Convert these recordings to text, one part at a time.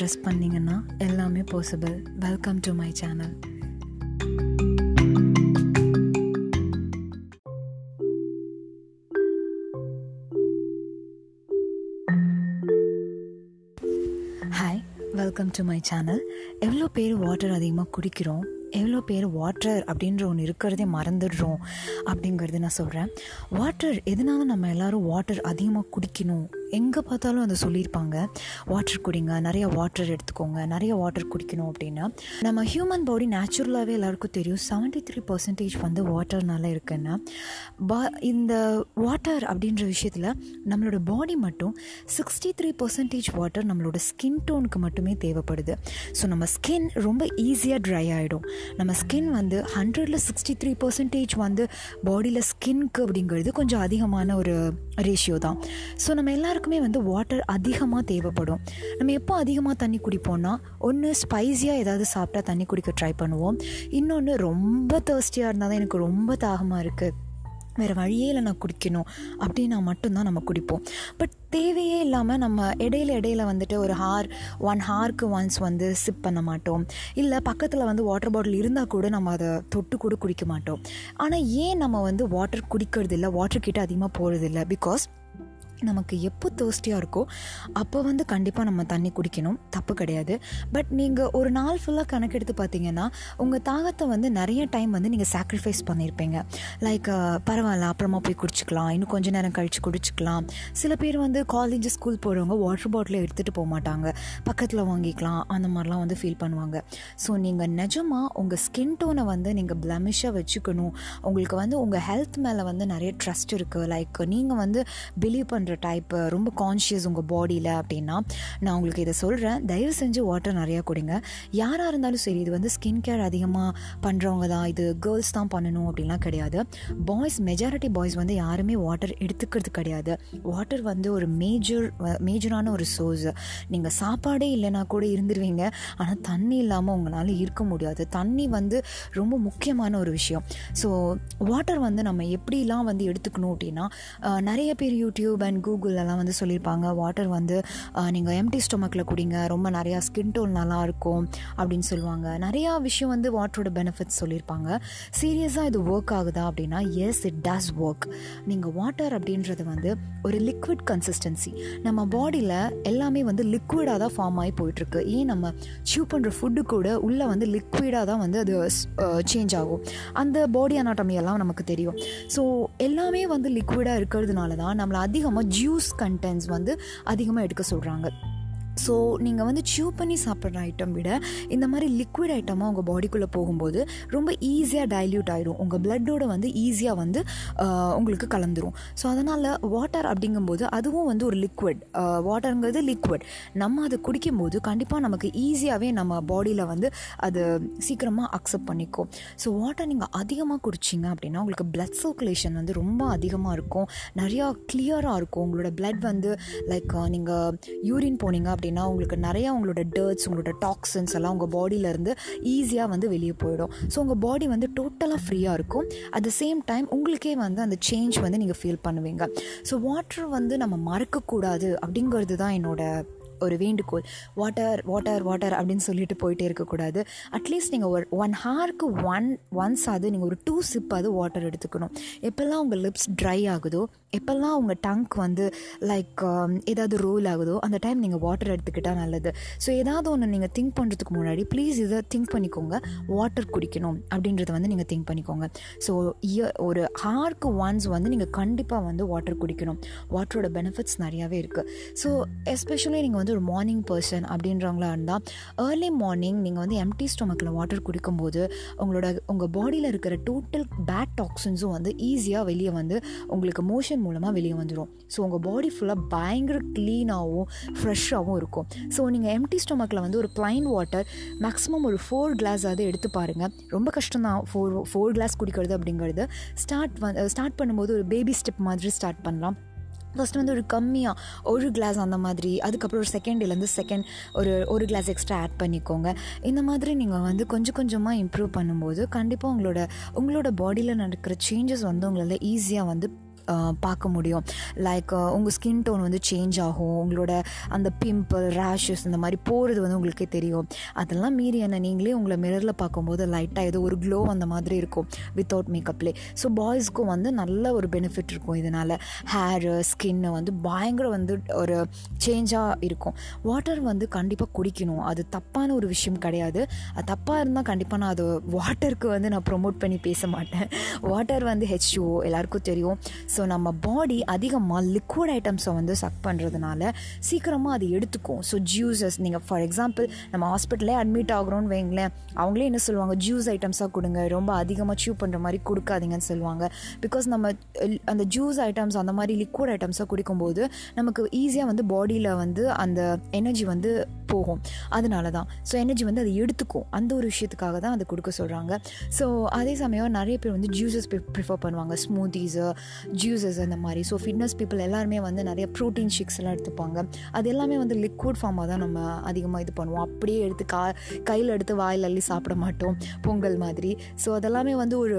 Dress பண்ணிங்கன்னா எல்லாமே possible welcome to my channel hi welcome to my channel எவ்வளோ பேர் வாட்டர் அதிகமாக குடிக்கிறோம்? எவ்வளோ பேர் வாட்டர் அப்படின்ற ஒன்று இருக்கிறதே மறந்துடுறோம் அப்படிங்கிறது நான் சொல்கிறேன் வாட்டர் எதனால நம்ம எல்லோரும் வாட்டர் அதிகமாக குடிக்கணும்? எங்கே பார்த்தாலும் அதை சொல்லியிருப்பாங்க. வாட்டர் குடிங்க நிறைய வாட்டர் எடுத்துக்கோங்க நிறைய வாட்டர் குடிக்கணும் அப்படின்னா. நம்ம ஹியூமன் பாடி நேச்சுரலாகவே எல்லாருக்கும் தெரியும் செவன்ட்டி த்ரீ பர்சன்டேஜ் வந்து வாட்டர்னால இருக்குன்னா பா இந்த வாட்டர் அப்படின்ற விஷயத்தில் நம்மளோட பாடி மட்டும் சிக்ஸ்டி த்ரீ பர்சன்டேஜ் வாட்டர் நம்மளோட ஸ்கின் டோனுக்கு மட்டுமே தேவைப்படுது. ஸோ நம்ம ஸ்கின் ரொம்ப ஈஸியாக ட்ரை ஆகிடும் நம்ம ஸ்கின் வந்து ஹண்ட்ரடில் சிக்ஸ்டி த்ரீ பர்சன்டேஜ் வந்து பாடியில் ஸ்கின்க்கு அப்படிங்கிறது கொஞ்சம் அதிகமான ஒரு ரேஷியோ தான். ஸோ நம்ம எல்லாருக்குமே வந்து வாட்டர் அதிகமாக தேவைப்படும். நம்ம எப்போ அதிகமாக தண்ணி குடிப்போம்னா ஒன்று ஸ்பைஸியாக ஏதாவது சாப்பிட்டா தண்ணி குடிக்க ட்ரை பண்ணுவோம். இன்னொன்று ரொம்ப தேர்ஸ்டியாக இருந்தால் தான் எனக்கு ரொம்ப தாகமாக இருக்குது வேறு வழியே இல்லை நான் குடிக்கணும். அப்படின்னா மட்டும்தான் நம்ம குடிப்போம். பட் தேவையே இல்லாமல் நம்ம இடையில இடையில வந்துட்டு ஒரு ஹார் ஒன் ஹார்க்கு ஒன்ஸ் வந்து சிப் பண்ண மாட்டோம். இல்லை பக்கத்தில் வந்து வாட்டர் பாட்டில் இருந்தால் கூட நம்ம அதை தொட்டு கூட குடிக்க மாட்டோம். ஆனால் ஏன் நம்ம வந்து வாட்டர் குடிக்கிறது இல்லை? வாட்டர் கிட்ட அதிகமாக போகிறது இல்லை? பிகாஸ் நமக்கு எப்போ தேர்ஸ்டியாக இருக்கோ அப்போ வந்து கண்டிப்பாக நம்ம தண்ணி குடிக்கணும். தப்பு கிடையாது. பட் நீங்கள் ஒரு நாள் ஃபுல்லாக கணக்கெடுத்து பார்த்தீங்கன்னா உங்கள் தாகத்தை வந்து நிறைய டைம் வந்து நீங்கள் சாக்ரிஃபைஸ் பண்ணியிருப்பீங்க லைக் பரவாயில்ல அப்புறமா போய் குடிச்சிக்கலாம். இன்னும் கொஞ்ச நேரம் கழித்து குடிச்சிக்கலாம். சில பேர் வந்து காலேஜ் ஸ்கூல் போகிறவங்க வாட்டர் பாட்டிலை எடுத்துகிட்டு போக மாட்டாங்க. பக்கத்தில் வாங்கிக்கலாம். அந்த மாதிரிலாம் வந்து ஃபீல் பண்ணுவாங்க. ஸோ நீங்கள் நிஜமாக உங்கள் ஸ்கின் டோனை வந்து நீங்கள் பிளமிஷாக வச்சுக்கணும். உங்களுக்கு வந்து உங்கள் ஹெல்த் மேலே வந்து நிறைய ட்ரஸ்ட் இருக்குது லைக் நீங்கள் வந்து பிலீவ் பண்ண பண்ணுற டைப்பு ரொம்ப கான்ஷியஸ் உங்கள் பாடியில் அப்படின்னா நான் உங்களுக்கு இதை சொல்கிறேன் தயவு செஞ்சு வாட்டர் நிறையா கொடுங்க. யாராக இருந்தாலும் சரி இது வந்து ஸ்கின் கேர் அதிகமாக பண்ணுறவங்க தான். இது கேர்ள்ஸ் தான் பண்ணணும் அப்படின்லாம் கிடையாது. பாய்ஸ் மெஜாரிட்டி பாய்ஸ் வந்து யாருமே வாட்டர் எடுத்துக்கிறது கிடையாது. வாட்டர் வந்து ஒரு மேஜர் மேஜரான ஒரு சோர்ஸ் நீங்கள் சாப்பாடே இல்லைனா கூட இருந்துருவீங்க. ஆனால் தண்ணி இல்லாமல் உங்களால் இருக்க முடியாது. தண்ணி வந்து ரொம்ப முக்கியமான ஒரு விஷயம். ஸோ வாட்டர் வந்து நம்ம எப்படிலாம் வந்து எடுத்துக்கணும் அப்படின்னா நிறைய பேர் யூடியூப் அண்ட் கூகுளெல்லாம் வந்து சொல்லியிருப்பாங்க வாட்டர் வந்து நீங்கள் எம்டி ஸ்டொமக்கில் குடிங்க ரொம்ப நிறையா ஸ்கின் டோன் நல்லா இருக்கும் அப்படின்னு சொல்லுவாங்க. நிறையா விஷயம் வந்து வாட்டரோட பெனிஃபிட்ஸ் சொல்லியிருப்பாங்க. சீரியஸாக இது ஒர்க் ஆகுதா அப்படின்னா எஸ் இட் டஸ் ஒர்க் நீங்கள் வாட்டர் அப்படின்றது வந்து ஒரு லிக்விட் கன்சிஸ்டன்சி நம்ம பாடியில் எல்லாமே வந்து லிக்விடாக தான் ஃபார்ம் ஆகி போயிட்டுருக்கு. ஏன் நம்ம சியூ பண்ணுற ஃபுட்டு கூட உள்ளே வந்து லிக்விடாக தான் வந்து அது சேஞ்ச் ஆகும். அந்த பாடி அனாட்டமி எல்லாம் நமக்கு தெரியும். ஸோ எல்லாமே வந்து லிக்விடாக இருக்கிறதுனால தான் நம்மளை அதிகமாக ஜூஸ் கண்டென்ட்ஸ் வந்து அதிகமாக எடுக்க சொல்கிறாங்க ஸோ நீங்கள் வந்து சியூ பண்ணி சாப்பிட்ற ஐட்டம் விட இந்த மாதிரி லிக்விட் ஐட்டமாக உங்கள் பாடிக்குள்ளே போகும்போது ரொம்ப ஈஸியாக டைல்யூட் ஆகிடும் உங்கள் பிளட்டோட வந்து ஈஸியாக வந்து உங்களுக்கு கலந்துரும். ஸோ அதனால் வாட்டர் அப்படிங்கும்போது அதுவும் வந்து ஒரு லிக்விட் வாட்டருங்கிறது லிக்விட் நம்ம அதை குடிக்கும்போது கண்டிப்பாக நமக்கு ஈஸியாகவே நம்ம பாடியில் வந்து அது சீக்கிரமாக அக்செப்ட் பண்ணிக்கும். ஸோ வாட்டர் நீங்கள் அதிகமாக குடிச்சிங்க அப்படின்னா உங்களுக்கு பிளட் சர்க்குலேஷன் வந்து ரொம்ப அதிகமாக இருக்கும். நிறையா கிளியராக இருக்கும். உங்களோட பிளட் வந்து லைக் நீங்கள் யூரின் போனீங்க அப்படின்னா உங்களுக்கு நிறையா உங்களோட டர்ட்ஸ் உங்களோட டாக்ஸின்ஸ் எல்லாம் உங்கள் பாடியிலேருந்து ஈஸியாக வந்து வெளியே போயிடும். ஸோ உங்கள் பாடி வந்து டோட்டலாக ஃப்ரீயாக இருக்கும். அட் த சேம் டைம் உங்களுக்கே வந்து அந்த சேஞ்ச் வந்து நீங்கள் ஃபீல் பண்ணுவீங்க. ஸோ வாட்டர் வந்து நம்ம மறக்கக்கூடாது அப்படிங்கிறது தான் என்னோட ஒரு வேண்டுகோள் வாட்டர் வாட்டர் வாட்டர் அப்படின்னு சொல்லிட்டு போயிட்டே இருக்கக்கூடாது அட்லீஸ்ட் நீங்கள் ஒரு ஒன் ஹாருக்கு ஒன் ஒன்ஸ் அது நீங்கள் ஒரு டூ சிப் அது வாட்டர் எடுத்துக்கணும். எப்போல்லாம் உங்கள் லிப்ஸ் ட்ரை ஆகுதோ எப்போல்லாம் உங்கள் டங்க் வந்து லைக் um, ஏதாவது ரோல் ஆகுதோ அந்த டைம் நீங்கள் வாட்டர் எடுத்துக்கிட்டால் நல்லது. ஸோ ஏதாவது ஒன்று நீங்கள் திங்க் பண்ணுறதுக்கு முன்னாடி ப்ளீஸ் இதை திங்க் பண்ணிக்கோங்க. வாட்டர் குடிக்கணும் அப்படின்றத வந்து நீங்கள் திங்க் பண்ணிக்கோங்க. ஸோ ஒரு ஹார்க்கு ஒன்ஸ் வந்து நீங்கள் கண்டிப்பாக வந்து வாட்டர் குடிக்கணும். வாட்டரோட பெனிஃபிட்ஸ் நிறையாவே இருக்குது ஸோ எஸ்பெஷலி நீங்கள் வந்து ஒரு மார்னிங் பர்சன் அப்படின்றவங்களா இருந்தால் ஏர்லி மார்னிங் நீங்கள் வந்து எம்டி ஸ்டொமக்கில் வாட்டர் குடிக்கும்போது உங்களோட உங்கள் பாடியில் இருக்கிற டோட்டல் பேட் டாக்ஸின்ஸும் வந்து ஈஸியாக வெளியே வந்து உங்களுக்கு மோஷன் மூலமாக வெளியே வந்துடும் ஸோ உங்கள் பாடி ஃபுல்லாக பயங்கர க்ளீனாகவும் ஃப்ரெஷ்ஷாகவும் இருக்கும். ஸோ நீங்கள் எம்டி ஸ்டொமக்கில் வந்து ஒரு ப்ளைன் வாட்டர் மேக்ஸிமம் ஒரு ஃபோர் கிளாஸாவது எடுத்து பாருங்கள் ரொம்ப கஷ்டம் தான் ஃபோர் ஃபோர் கிளாஸ் குடிக்கிறது அப்படிங்கிறது. ஸ்டார்ட் வந் ஸ்டார்ட் பண்ணும்போது ஒரு பேபி ஸ்டெப் மாதிரி ஸ்டார்ட் பண்ணலாம். ஃபஸ்ட்டு வந்து ஒரு கம்மியாக ஒரு கிளாஸ் அந்த மாதிரி அதுக்கப்புறம் ஒரு செகண்ட்லேருந்து செகண்ட் ஒரு ஒரு கிளாஸ் எக்ஸ்ட்ரா ஆட் பண்ணிக்கோங்க. இந்த மாதிரி நீங்கள் வந்து கொஞ்சம் கொஞ்சமாக இம்ப்ரூவ் பண்ணும்போது கண்டிப்பாக உங்களோட உங்களோட பாடியில் நடக்கிற சேஞ்சஸ் வந்து உங்களால் ஈஸியாக வந்து பார்க்க முடியும். லைக் உங்கள் ஸ்கின் டோன் வந்து சேஞ்ச் ஆகும். உங்களோட அந்த பிம்பிள் ரேஷஸ் இந்த மாதிரி போகிறது வந்து உங்களுக்கே தெரியும். அதெல்லாம் மீறி என்ன நீங்களே உங்களை மிரரில் பார்க்கும்போது லைட்டாக ஏதோ ஒரு க்ளோ அந்த மாதிரி இருக்கும் வித்தவுட் மேக்கப்லே ஸோ பாய்ஸ்க்கும் வந்து நல்ல ஒரு பெனிஃபிட் இருக்கும் இதனால். ஹேரு ஸ்கின்னு வந்து பயங்கர வந்து ஒரு சேஞ்சாக இருக்கும். வாட்டர் வந்து கண்டிப்பாக குடிக்கணும். அது தப்பான ஒரு விஷயம் கிடையாது. அது தப்பாக இருந்தால் கண்டிப்பாக நான் அது வாட்டருக்கு வந்து நான் ப்ரொமோட் பண்ணி பேச மாட்டேன். வாட்டர் வந்து ஹெச்ஓ எல்லாருக்கும் தெரியும். ஸோ நம்ம பாடி அதிகமாக லிக்விட் ஐட்டம்ஸை வந்து சக் பண்ணுறதுனால சீக்கிரமாக அது எடுத்துக்கும். ஸோ ஜூஸஸ் நீங்கள் ஃபார் எக்ஸாம்பிள் நம்ம ஹாஸ்பிட்டலே அட்மிட் ஆகிறோன்னு வைங்களேன் அவங்களே என்ன சொல்லுவாங்க? ஜூஸ் ஐட்டம்ஸாக கொடுங்க ரொம்ப அதிகமாக சூ பண்ணுற மாதிரி கொடுக்காதீங்கன்னு சொல்லுவாங்க. பிகாஸ் நம்ம அந்த ஜூஸ் ஐட்டம்ஸ் அந்த மாதிரி லிக்விட் ஐட்டம்ஸாக குடிக்கும்போது நமக்கு ஈஸியாக வந்து பாடியில் வந்து அந்த எனர்ஜி வந்து போகும். அதனால தான். ஸோ எனர்ஜி வந்து அது எடுத்துக்கும். அந்த ஒரு விஷயத்துக்காக தான் அதை கொடுக்க சொல்கிறாங்க ஸோ அதே சமயம் நிறைய பேர் வந்து ஜூஸஸ் ப்ரிஃபர் பண்ணுவாங்க. ஸ்மூத்திஸு ஜூஸஸ் அந்த மாதிரி. ஸோ ஃபிட்னஸ் பீப்புள் எல்லாருமே வந்து நிறைய ப்ரோட்டீன் ஷேக்ஸ் எல்லாம் எடுத்துப்பாங்க. அது எல்லாமே வந்து லிக்விட் ஃபார்மாக தான் நம்ம அதிகமாக இது பண்ணுவோம். அப்படியே எடுத்து கா கையில் எடுத்து வாயில் அள்ளி சாப்பிட மாட்டோம். பொங்கல் மாதிரி. ஸோ அதெல்லாமே வந்து ஒரு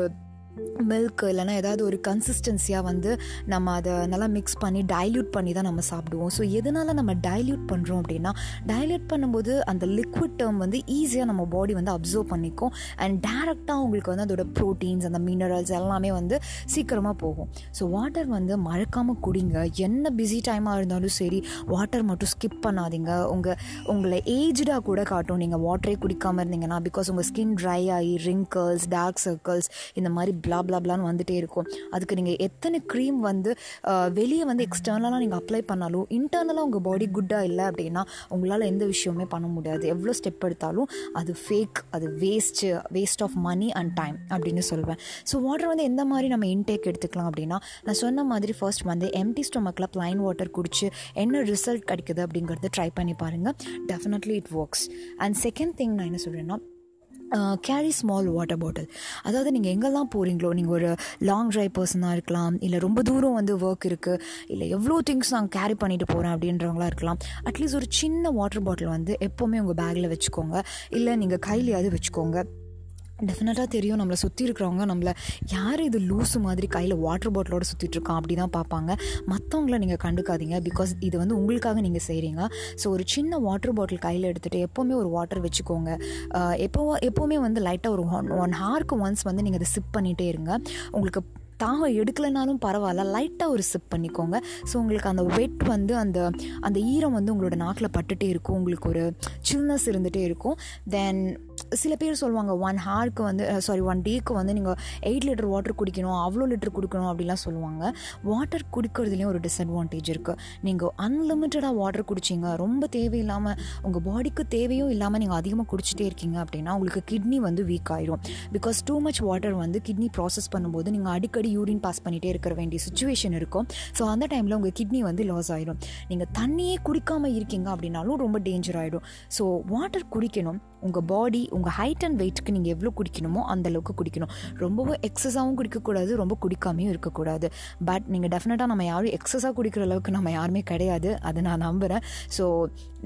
மில்க் இல்லைனா ஏதாவது ஒரு கன்சிஸ்டன்சியாக வந்து நம்ம அதை நல்லா மிக்ஸ் பண்ணி டைல்யூட் பண்ணி தான் நம்ம சாப்பிடுவோம். ஸோ எதனால் நம்ம டைல்யூட் பண்ணுறோம் அப்படின்னா டைல்யூட் பண்ணும்போது அந்த லிக்விட் டேர்ம் வந்து ஈஸியாக நம்ம பாடி வந்து அப்சர்வ் பண்ணிக்கும். அண்ட் டேரெக்டாக உங்களுக்கு வந்து அதோட ப்ரோட்டீன்ஸ் அந்த மினரல்ஸ் எல்லாமே வந்து சீக்கிரமாக போகும். ஸோ வாட்டர் வந்து மறக்காமல் குடிங்க. என்ன பிஸி டைமாக இருந்தாலும் சரி வாட்டர் மட்டும் ஸ்கிப் பண்ணாதீங்க. உங்கள் உங்களை ஏஜ்டாக கூட காட்டும். நீங்கள் வாட்டரே குடிக்காமல் இருந்தீங்கன்னா பிகாஸ் உங்கள் ஸ்கின் ட்ரை ஆகி ரிங்கிள்ஸ் டார்க் சர்க்கிள்ஸ் இந்த மாதிரி பிளா பிளா பிளான்னு வந்துட்டே இருக்கும். அதுக்கு நீங்கள் எத்தனை க்ரீம் வந்து வெளியே வந்து எக்ஸ்டர்னலாக நீங்கள் அப்ளை பண்ணாலும் இன்டர்னலாக உங்கள் பாடி குட்டாக இல்லை அப்படின்னா உங்களால் எந்த விஷயமே பண்ண முடியாது. எவ்வளோ ஸ்டெப் எடுத்தாலும் அது ஃபேக் அது waste waste of money and time அப்படின்னு சொல்லுவேன் ஸோ வாட்டர் வந்து எந்த மாதிரி நம்ம இன்டேக் எடுத்துக்கலாம் அப்படின்னா நான் சொன்ன மாதிரி ஃபர்ஸ்ட் வந்து எம்டி ஸ்டொமக்கில் ப்ளைன் வாட்டர் குடிச்சு என்ன ரிசல்ட் கிடைக்குது அப்படிங்கிறத ட்ரை பண்ணி பாருங்கள் definitely it works and second thing நான் என்ன சொல்கிறேன்னா கேரி ஸ்மால் வாட்டர் பாட்டில் அதாவது நீங்கள் எங்கெல்லாம் போகிறீங்களோ நீங்கள் ஒரு லாங் ட்ரைவ் பர்சனாக இருக்கலாம் இல்லை ரொம்ப தூரம் வந்து ஒர்க் இருக்குது இல்லை எவ்வளோ திங்ஸ் நான் கேரி பண்ணிட்டு போகிறேன் அப்படின்றவங்களா இருக்கலாம். அட்லீஸ்ட் ஒரு சின்ன வாட்டர் பாட்டில் வந்து எப்போவுமே உங்கள் பேக்கில் வச்சுக்கோங்க. இல்லை நீங்கள் கையிலையாவது வச்சுக்கோங்க. டெஃபினட்டாக தெரியும். நம்மளை சுற்றி இருக்கிறவங்க நம்மளை யார் இது லூஸு மாதிரி கையில் வாட்டர் பாட்டிலோடு சுற்றிட்டு இருக்கான் அப்படி தான் பார்ப்பாங்க. மற்றவங்கள நீங்கள் கண்டுக்காதீங்க பிகாஸ் இது வந்து உங்களுக்காக நீங்கள் செய்கிறீங்க ஸோ ஒரு சின்ன வாட்டர் பாட்டில் கையில் எடுத்துகிட்டு எப்போவுமே ஒரு வாட்டர் வச்சுக்கோங்க. எப்போ எப்போவுமே வந்து லைட்டாக ஒரு ஒன் ஒன் ஹார்க்கு ஒன்ஸ் வந்து நீங்கள் அதை சிப் பண்ணிகிட்டே இருங்க. உங்களுக்கு தாகம் எடுக்கலைனாலும் பரவாயில்ல. லைட்டாக ஒரு சிப் பண்ணிக்கோங்க. ஸோ உங்களுக்கு அந்த வெட் வந்து அந்த அந்த ஈரம் வந்து உங்களோட நாக்கில் பட்டுகிட்டே இருக்கும். உங்களுக்கு ஒரு சில்னஸ் இருந்துகிட்டே இருக்கும். தென் சில பேர் சொல்லுவாங்க ஒன் ஹார்க்கு வந்து சாரி ஒன் டேக்கு வந்து நீங்கள் எயிட் லிட்டர் வாட்டர் குடிக்கணும் அவ்வளோ லிட்டர் குடிக்கணும் அப்படிலாம் சொல்லுவாங்க. வாட்டர் குடிக்கிறதுலேயும் ஒரு டிஸ்அட்வான்டேஜ் இருக்குது நீங்கள் அன்லிமிட்டடாக வாட்டர் குடிச்சிங்க ரொம்ப தேவையில்லாமல் உங்கள் பாடிக்கு தேவையும் இல்லாமல் நீங்கள் அதிகமாக குடிச்சிட்டே இருக்கீங்க அப்படின்னா உங்களுக்கு கிட்னி வந்து வீக் ஆயிரும். பிகாஸ் டூ மச் வாட்டர் வந்து கிட்னி ப்ராசஸ் பண்ணும்போது நீங்கள் அடிக்கடி யூரின் பாஸ் பண்ணிகிட்டே இருக்கிற வேண்டிய சுச்சுவேஷன் இருக்கும். ஸோ அந்த டைமில் உங்கள் கிட்னி வந்து லாஸ் ஆகிடும் நீங்கள் தண்ணியே குடிக்காமல் இருக்கீங்க அப்படின்னாலும் ரொம்ப டேஞ்சர் ஆகிடும் ஸோ வாட்டர் குடிக்கணும். உங்கள் பாடி உங்கள் ஹைட் அண்ட் வெயிட்டுக்கு நீங்கள் எவ்வளோ குடிக்கணுமோ அந்த அளவுக்கு குடிக்கணும். ரொம்பவும் எக்ஸஸாகவும் குடிக்கக்கூடாது ரொம்ப குடிக்காமையும் இருக்கக்கூடாது. பட் நீங்கள் டெஃபினட்டாக நம்ம யாரும் எக்ஸஸாக குடிக்கிற அளவுக்கு நம்ம யாருமே கிடையாது. அதை நான் நம்புகிறேன் ஸோ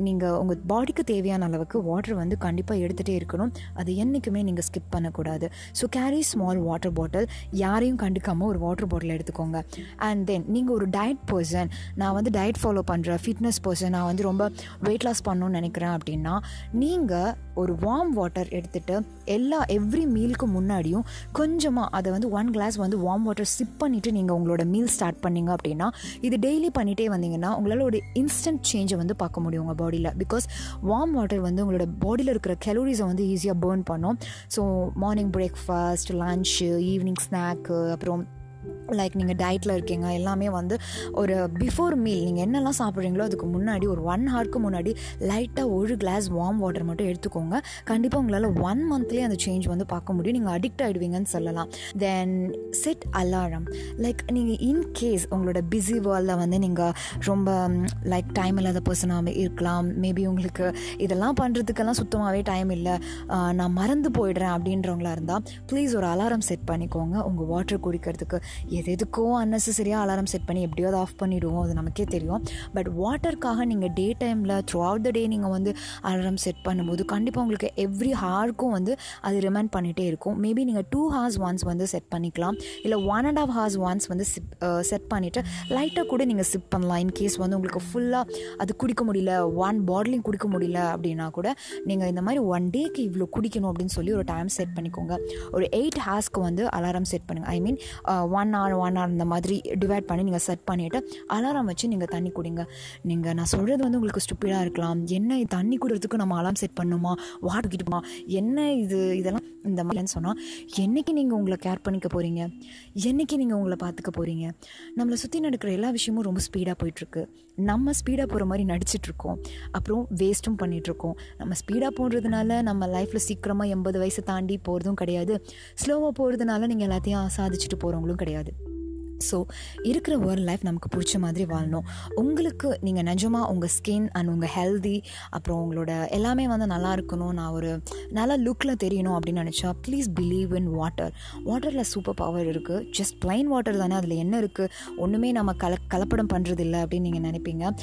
நீங்கள் உங்கள் பாடிக்கு தேவையான அளவுக்கு வாட்டர் வந்து கண்டிப்பாக எடுத்துகிட்டே இருக்கணும். அது என்றைக்குமே நீங்கள் ஸ்கிப் பண்ணக்கூடாது. So carry small water bottle யாரையும் கண்டுக்காமல் ஒரு வாட்டர் பாட்டில் எடுத்துக்கோங்க. அண்ட் தென் நீங்கள் ஒரு டயட் பர்சன் நான் வந்து டயட் ஃபாலோ பண்ணுறேன் ஃபிட்னஸ் பர்சன் நான் வந்து ரொம்ப வெயிட் லாஸ் பண்ணணும்னு நினைக்கிறேன் அப்படின்னா நீங்கள் ஒரு வார்ம் வாட்டர் வாட்டர் எடுத்துகிட்டு எல்லா எவ்ரி மீலுக்கு முன்னாடியும் கொஞ்சமாக அதை வந்து ஒன் கிளாஸ் வந்து வார்ம் வாட்டர் சிப் பண்ணிவிட்டு நீங்கள் உங்களோட மீல் ஸ்டார்ட் பண்ணீங்க அப்படின்னா இது டெய்லி பண்ணிகிட்டே வந்தீங்கன்னா உங்களால் ஒரு இன்ஸ்டன்ட் சேஞ்சை வந்து பார்க்க முடியும் உங்கள் பாடியில் பிகாஸ் வார்ம் வாட்டர் வந்து உங்களோட பாடியில் இருக்கிற கெலோரிஸை வந்து ஈஸியாக பேர்ன் பண்ணும். So morning breakfast lunch evening snack அப்புறம் லைக் நீங்கள் டயட்டில் இருக்கீங்க எல்லாமே வந்து ஒரு பிஃபோர் மீல் நீங்கள் என்னெல்லாம் சாப்பிட்றீங்களோ அதுக்கு முன்னாடி ஒரு ஒன் ஹவருக்கு முன்னாடி லைட்டாக ஒரு கிளாஸ் வார்ம் வாட்டர் மட்டும் எடுத்துக்கோங்க. கண்டிப்பாக உங்களால் ஒன் மந்த்லேயே அந்த சேஞ்ச் வந்து பார்க்க முடியும். நீங்கள் அடிக்ட் ஆகிடுவீங்கன்னு சொல்லலாம். தென் செட் அலாரம் லைக் நீங்கள் இன்கேஸ் உங்களோட பிஸி வேர்ல்டில் வந்து நீங்கள் ரொம்ப லைக் டைம் இல்லாத பர்சனாக இருக்கலாம். மேபி உங்களுக்கு இதெல்லாம் பண்ணுறதுக்கெல்லாம் சுத்தமாகவே டைம் இல்லை. நான் மறந்து போயிடுறேன் அப்படின்றவங்களா இருந்தால் ப்ளீஸ் ஒரு அலாரம் செட் பண்ணிக்கோங்க. உங்கள் வாட்டர் குடிக்கிறதுக்கு எது எதுக்கோ அன்னெசரியாக அலாரம் செட் பண்ணி எப்படியோ அதை ஆஃப் பண்ணிவிடுவோம் அது நமக்கே தெரியும். பட் வாட்டருக்காக நீங்கள் டே டைமில் த்ரூ அவுட் த டே நீங்கள் வந்து அலாரம் செட் பண்ணும்போது கண்டிப்பாக உங்களுக்கு எவ்ரி ஹார்க்கும் வந்து அது ரிமைண்ட் பண்ணிகிட்டே இருக்கும். மேபி நீங்கள் டூ ஹார்ஸ் ஒன்ஸ் வந்து செட் பண்ணிக்கலாம். இல்லை one and half hours once வந்து சிப் செட் பண்ணிவிட்டு லைட்டாக கூட நீங்கள் சிப் பண்ணலாம். இன்கேஸ் வந்து உங்களுக்கு ஃபுல்லாக அது குடிக்க முடியல ஒன் பாட்லிங் குடிக்க முடியல அப்படின்னா கூட நீங்கள் இந்த மாதிரி ஒன் டேக்கு இவ்வளோ குடிக்கணும் அப்படின்னு சொல்லி ஒரு டைம் செட் பண்ணிக்கோங்க. ஒரு எயிட் ஹார்ஸ்க்கு வந்து அலாரம் செட் பண்ணுங்கள் I mean one hour one hour இந்த மாதிரி டிவைட் பண்ணி நீங்கள் செட் பண்ணிவிட்டு அலாரம் வச்சு நீங்கள் தண்ணி குடிங்க. நீங்கள் நான் சொல்கிறது வந்து உங்களுக்கு ஸ்டூப்பிடாக இருக்கலாம். என்ன தண்ணி குடுறதுக்கு நம்ம அலாரம் செட் பண்ணணுமா வாட் கிட்டுமா என்ன இது? இதெல்லாம் இந்த மாதிரின்னு சொன்னால் என்றைக்கு நீங்கள் உங்களை கேர் பண்ணிக்க போகிறீங்க என்றைக்கு நீங்கள் உங்களை பார்த்துக்க போகிறீங்க நம்மளை சுற்றி நடக்கிற எல்லா விஷயமும் ரொம்ப ஸ்பீடாக போயிட்டுருக்கு. நம்ம ஸ்பீடாக போகிற மாதிரி நடிச்சிட்ருக்கோம் அப்புறம் வேஸ்ட்டும் பண்ணிகிட்ருக்கோம் நம்ம ஸ்பீடாக போடுறதுனால நம்ம லைஃப்பில் சீக்கிரமாக எண்பது வயசை தாண்டி போகிறதும் கிடையாது. ஸ்லோவாக போகிறதுனால நீங்கள் எல்லாத்தையும் சாதிச்சுட்டு போகிறவங்களும் கிடையாது. கிடையாது. ஸோ இருக்கிற வேர்ல்ட் லைஃப் நமக்கு பிடிச்ச மாதிரி வாழணும். உங்களுக்கு நீங்கள் நிஜமாக உங்கள் ஸ்கின் அண்ட் உங்கள் ஹெல்தி அப்புறம் உங்களோட எல்லாமே வந்து நல்லா இருக்கணும். நான் ஒரு நல்ல லுக்கில் தெரியணும் அப்படின்னு நினச்சா ப்ளீஸ் பிலீவ் இன் வாட்டர் வாட்டரில் சூப்பர் பவர் இருக்குது ஜஸ்ட் ப்ளைன் வாட்டர் தானே அதில் என்ன இருக்குது ஒன்றுமே நம்ம கல கலப்படம் பண்ணுறது இல்லை அப்படின்னு நீங்கள் நினைப்பீங்க.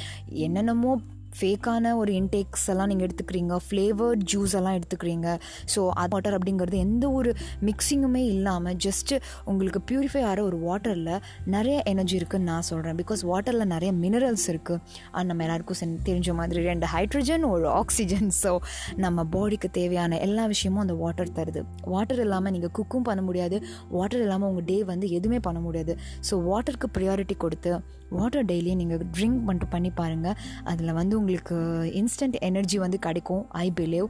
என்னென்னமோ ஃபேக்கான ஒரு இன்டேக்ஸ் எல்லாம் நீங்கள் எடுத்துக்கிறீங்க. ஃப்ளேவர்ட் ஜூஸ் எல்லாம் எடுத்துக்கிறீங்க. ஸோ அது வாட்டர் அப்படிங்கிறது எந்த ஒரு மிக்சிங்குமே இல்லாமல் ஜஸ்ட்டு உங்களுக்கு ப்யூரிஃபை ஆகிற ஒரு வாட்டரில் நிறைய எனர்ஜி இருக்குதுன்னு நான் சொல்கிறேன் பிகாஸ் வாட்டரில் நிறைய மினரல்ஸ் இருக்குது அண்ட் நம்ம எல்லாருக்கும் தெரிஞ்ச மாதிரி. ரெண்டு ஹைட்ரஜன் ஒரு ஆக்சிஜன் ஸோ நம்ம பாடிக்கு தேவையான எல்லா விஷயமும் அந்த வாட்டர் தருது. வாட்டர் இல்லாமல் நீங்கள் குக்கும் பண்ண முடியாது. வாட்டர் இல்லாமல் உங்கள் டே வந்து எதுவுமே பண்ண முடியாது. ஸோ வாட்டருக்கு ப்ரியாரிட்டி கொடுத்து வாட்டர் டெய்லியும் நீங்கள் ட்ரிங்க் பண்ணிட்டு பண்ணி பாருங்கள் அதில் வந்து உங்களுக்கு உங்களுக்கு இன்ஸ்டன்ட் எனர்ஜி வந்து கிடைக்கும் I believe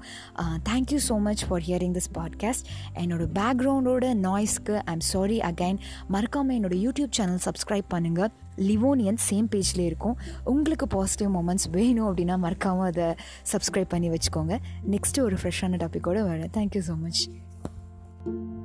thank you so much for hearing this podcast என்னோடய பேக்ரவுண்டோட நாய்ஸ்க்கு ஐம் சாரி அகைன் மறக்காமல் என்னோடய யூடியூப் சேனல் சப்ஸ்கிரைப் பண்ணுங்கள் லிவோனியன் சேம் பேஜ்லேயே இருக்கும். உங்களுக்கு பாசிட்டிவ் மூமெண்ட்ஸ் வேணும் அப்படின்னா மறக்காமல் அதை சப்ஸ்கிரைப் பண்ணி வச்சுக்கோங்க. நெக்ஸ்ட்டு ஒரு ஃப்ரெஷ்ஷான டாப்பிக்கோடு வரேன் thank you so much thank you